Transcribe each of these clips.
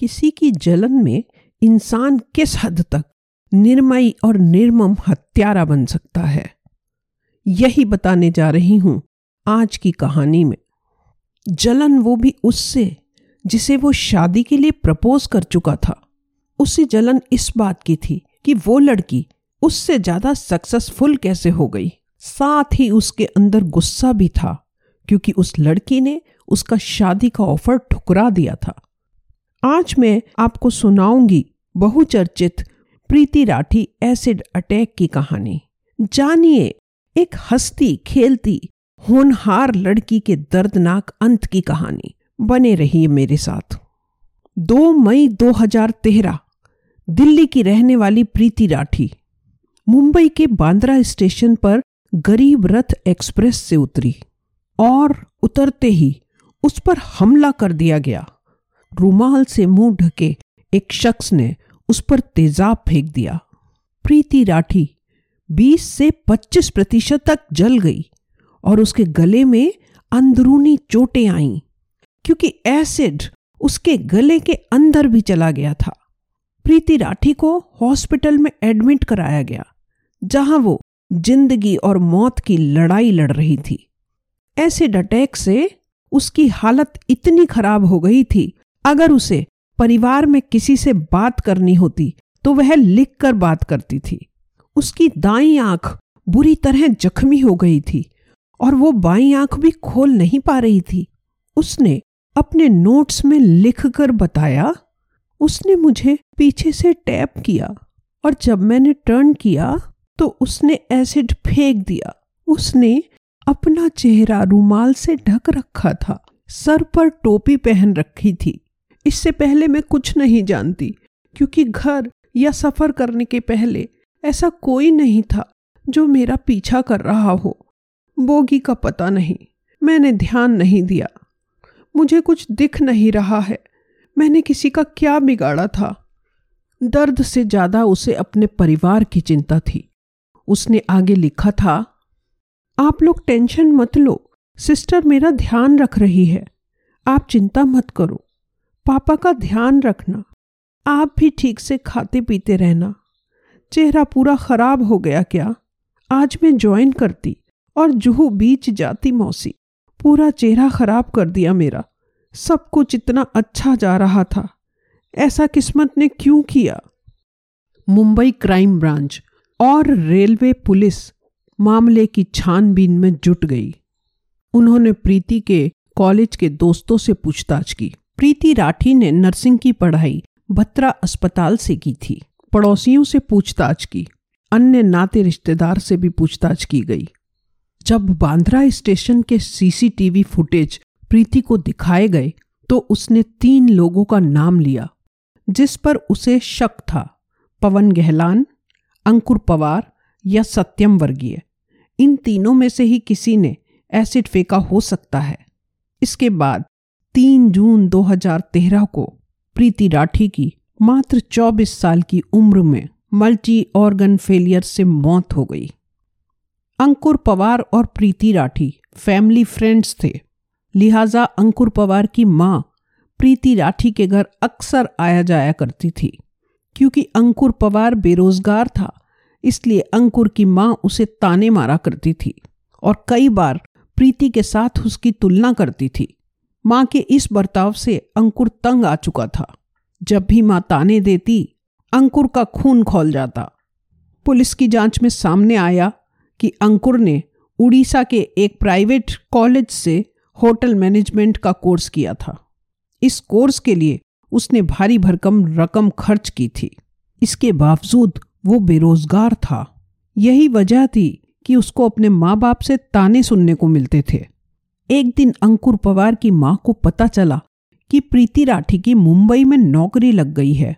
किसी की जलन में इंसान किस हद तक निर्मयी और निर्मम हत्यारा बन सकता है? यही बताने जा रही हूँ आज की कहानी में। जलन वो भी उससे जिसे वो शादी के लिए प्रपोज कर चुका था। उसे जलन इस बात की थी कि वो लड़की उससे ज़्यादा सक्सेसफुल कैसे हो गई। साथ ही उसके अंदर गुस्सा भी था, क्योंकि उस लड़की ने उसका शादी का ऑफ़र ठुकरा दिया था। आज मैं आपको सुनाऊँगी बहुचर्चित प्रीति राठी एसिड अटैक की कहानी। जानिए, एक हस्ती खेलती होनहार लड़की के दर्दनाक अंत की कहानी। बने रही मेरे साथ। 2 मई 2013 दिल्ली की रहने वाली प्रीति राठी, मुंबई के बांद्रा स्टेशन पर गरीब रथ एक्सप्रेस से उतरी और उतरते ही उस पर हमला कर दिया गया। रुमाल से मुँह ढके एक शख्स ने उस पर तेजाब फेंक दिया। प्रीति राठी 20 से 25 प्रतिशत तक जल गई और उसके गले में अंदरूनी चोटें आईं, क्योंकि एसिड उसके गले के अंदर भी चला गया था। प्रीति राठी को हॉस्पिटल में एडमिट कराया गया, जहाँ वो ज़िंदगी और मौत की लड़ाई लड़ रही थी। एसिड अटैक से उसकी हालत इतनी खराब हो गई थी अगर उसे परिवार में किसी से बात करनी होती तो वह लिख कर बात करती थी। उसकी दाई आँख बुरी तरह जख्मी हो गई थी और वो बाई आँख भी खोल नहीं पा रही थी। उसने अपने नोट्स में लिख कर बताया, उसने मुझे पीछे से टैप किया और जब मैंने टर्न किया तो उसने एसिड फेंक दिया। उसने अपना चेहरा रूमाल से ढक रखा था, सर पर टोपी पहन रखी थी। इससे पहले मैं कुछ नहीं जानती, क्योंकि घर या सफ़र करने के पहले ऐसा कोई नहीं था जो मेरा पीछा कर रहा हो। बोगी का पता नहीं, मैंने ध्यान नहीं दिया। मुझे कुछ दिख नहीं रहा है, मैंने किसी का क्या बिगाड़ा था। दर्द से ज़्यादा उसे अपने परिवार की चिंता थी। उसने आगे लिखा था, आप लोग टेंशन मत लो, सिस्टर मेरा ध्यान रख रही है, आप चिंता मत करो। पापा का ध्यान रखना। आप भी ठीक से खाते पीते रहना। चेहरा पूरा खराब हो गया क्या? आज मैं ज्वाइन करती और जुहू बीच जाती मौसी। पूरा चेहरा खराब कर दिया मेरा। सब कुछ इतना अच्छा जा रहा था। ऐसा किस्मत ने क्यों किया? मुंबई क्राइम ब्रांच और रेलवे पुलिस मामले की छानबीन में जुट गई। उन्होंने प्रीति के कॉलेज के दोस्तों से पूछताछ की। प्रीति राठी ने नर्सिंग की पढ़ाई भत्रा अस्पताल से की थी। पड़ोसियों से पूछताछ की। अन्य नाते रिश्तेदार से भी पूछताछ की गई। जब बांद्रा स्टेशन के सीसीटीवी फुटेज प्रीति को दिखाए गए तो उसने तीन लोगों का नाम लिया, जिस पर उसे शक था। पवन गहलान, अंकुर पवार या सत्यम वर्गीय। इन तीनों में से ही किसी ने एसिड फेंका हो सकता है। इसके बाद 3 जून 2013 को प्रीति राठी की मात्र 24 साल की उम्र में मल्टी ऑर्गन फेलियर से मौत हो गई। अंकुर पवार और प्रीति राठी फैमिली फ्रेंड्स थे। लिहाजा अंकुर पवार की माँ प्रीति राठी के घर अक्सर आया जाया करती थी, क्योंकि अंकुर पवार बेरोजगार था, इसलिए अंकुर की माँ उसे ताने मारा करती थी और कई बार प्रीति के साथ उसकी तुलना करती थी। माँ के इस बर्ताव से अंकुर तंग आ चुका था। जब भी माँ ताने देती, अंकुर का खून खोल जाता। पुलिस की जाँच में सामने आया कि अंकुर ने उड़ीसा के एक प्राइवेट कॉलेज से होटल मैनेजमेंट का कोर्स किया था। इस कोर्स के लिए उसने भारी भरकम रकम खर्च की थी। इसके बावजूद वो बेरोजगार था। यही वजह थी कि उसको अपने माँ बाप से ताने सुनने को मिलते थे। एक दिन अंकुर पवार की माँ को पता चला कि प्रीति राठी की मुंबई में नौकरी लग गई है,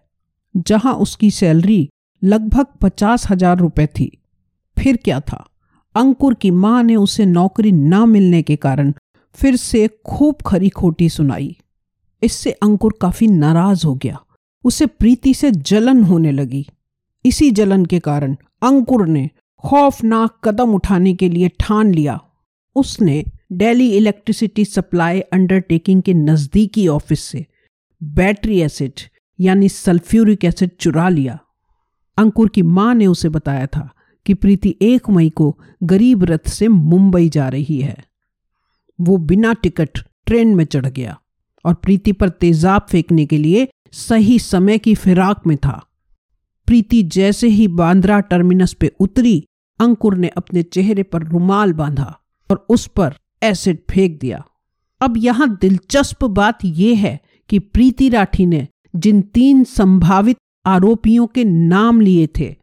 जहाँ उसकी सैलरी लगभग पचास हज़ार रुपए थी। फिर क्या था? अंकुर की माँ ने उसे नौकरी न मिलने के कारण फिर से खूब खरी खोटी सुनाई। इससे अंकुर काफ़ी नाराज़ हो गया। उसे प्रीति से जलन होने लगी। इसी जलन के कारण अंकुर ने खौफनाक कदम उठाने के लिए ठान लिया। उसने दिल्ली इलेक्ट्रिसिटी सप्लाई अंडरटेकिंग के नजदीकी ऑफ़िस से बैटरी एसिड, यानी सल्फ्यूरिक एसिड चुरा लिया। अंकुर की माँ ने उसे बताया था कि प्रीति एक मई को गरीब रथ से मुंबई जा रही है। वो बिना टिकट ट्रेन में चढ़ गया और प्रीति पर तेजाब फेंकने के लिए सही समय की फिराक में था। प्रीति जैसे ही बांद्रा टर्मिनस पे उतरी, अंकुर ने अपने चेहरे पर रुमाल बांधा और उस पर एसिड फेंक दिया। अब यहाँ दिलचस्प बात यह है कि प्रीति राठी ने जिन तीन संभावित आरोपियों के नाम लिए थे,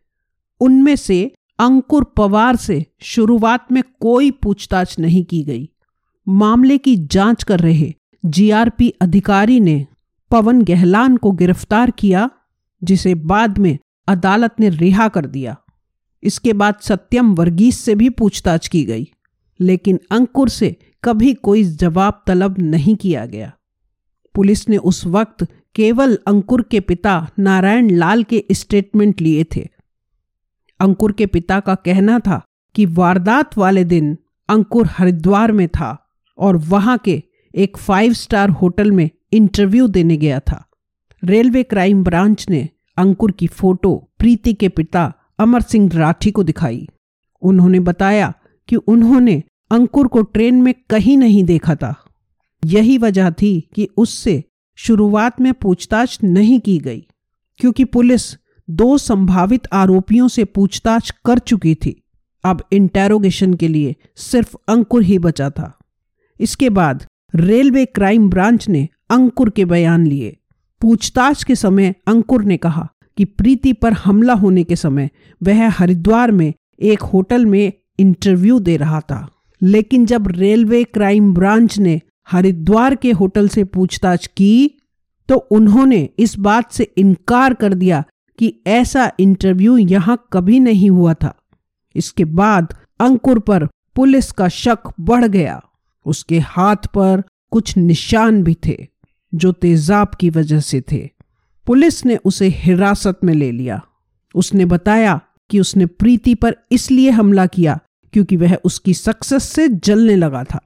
उनमें से अंकुर पवार से शुरुआत में कोई पूछताछ नहीं की गई। मामले की जाँच कर रहे जीआरपी अधिकारी ने पवन गहलान को गिरफ़्तार किया, जिसे बाद में अदालत ने रिहा कर दिया। इसके बाद सत्यम वर्गीस से भी पूछताछ की गई। लेकिन अंकुर से कभी कोई जवाब तलब नहीं किया गया। पुलिस ने उस वक्त केवल अंकुर के पिता नारायण लाल के स्टेटमेंट लिए थे। अंकुर के पिता का कहना था कि वारदात वाले दिन अंकुर हरिद्वार में था और वहाँ के एक फाइव स्टार होटल में इंटरव्यू देने गया था। रेलवे क्राइम ब्रांच ने अंकुर की फ़ोटो प्रीति के पिता अमर सिंह राठी को दिखाई। उन्होंने बताया कि उन्होंने अंकुर को ट्रेन में कहीं नहीं देखा था। यही वजह थी कि उससे शुरुआत में पूछताछ नहीं की गई, क्योंकि पुलिस दो संभावित आरोपियों से पूछताछ कर चुकी थी। अब इंटेरोगेशन के लिए सिर्फ़ अंकुर ही बचा था। इसके बाद रेलवे क्राइम ब्रांच ने अंकुर के बयान लिए। पूछताछ के समय अंकुर ने कहा कि प्रीति पर हमला होने के समय वह हरिद्वार में एक होटल में इंटरव्यू दे रहा था। लेकिन जब रेलवे क्राइम ब्रांच ने हरिद्वार के होटल से पूछताछ की तो उन्होंने इस बात से इनकार कर दिया कि ऐसा इंटरव्यू यहाँ कभी नहीं हुआ था। इसके बाद अंकुर पर पुलिस का शक बढ़ गया। उसके हाथ पर कुछ निशान भी थे, जो तेजाब की वजह से थे। पुलिस ने उसे हिरासत में ले लिया। उसने बताया कि उसने प्रीति पर इसलिए हमला किया क्योंकि वह उसकी सक्सेस से जलने लगा था।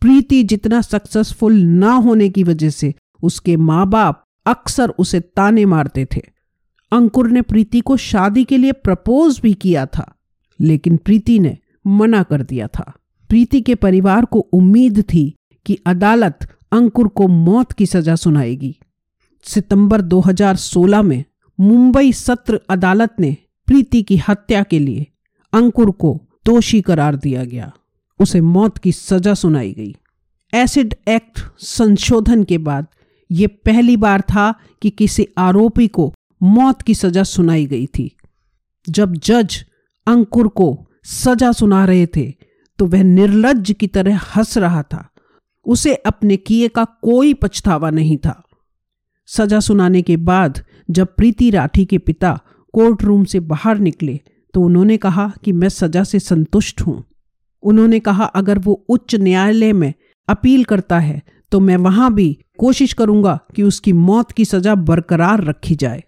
प्रीति जितना सक्सेसफुल ना होने की वजह से उसके माँ बाप अक्सर उसे ताने मारते थे। अंकुर ने प्रीति को शादी के लिए प्रपोज भी किया था, लेकिन प्रीति ने मना कर दिया था। प्रीति के परिवार को उम्मीद थी कि अदालत अंकुर को मौत की सजा सुनाएगी। सितंबर 2016 में मुंबई सत्र अदालत ने प्रीति की हत्या के लिए अंकुर को दोषी करार दिया गया। उसे मौत की सजा सुनाई गई। एसिड एक्ट संशोधन के बाद यह पहली बार था कि किसी आरोपी को मौत की सजा सुनाई गई थी। जब जज अंकुर को सजा सुना रहे थे तो वह निर्लज की तरह हंस रहा था। उसे अपने किए का कोई पछतावा नहीं था। सजा सुनाने के बाद जब प्रीति राठी के पिता कोर्ट रूम से बाहर निकले तो उन्होंने कहा कि मैं सजा से संतुष्ट हूँ। उन्होंने कहा, अगर वो उच्च न्यायालय में अपील करता है तो मैं वहाँ भी कोशिश करूँगा कि उसकी मौत की सजा बरकरार रखी जाए।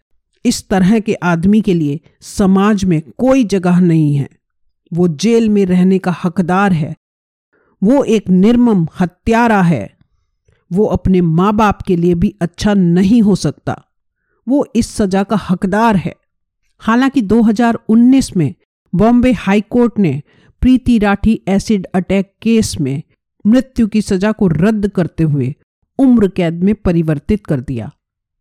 इस तरह के आदमी के लिए समाज में कोई जगह नहीं है। वो जेल में रहने का हकदार है। वो एक निर्मम हत्यारा है। वो अपने माँ बाप के लिए भी अच्छा नहीं हो सकता। वो इस सजा का हकदार है। हालाँकि 2019 में बॉम्बे हाईकोर्ट ने Preeti Rathi acid attack case में मृत्यु की सजा को रद्द करते हुए उम्र कैद में परिवर्तित कर दिया।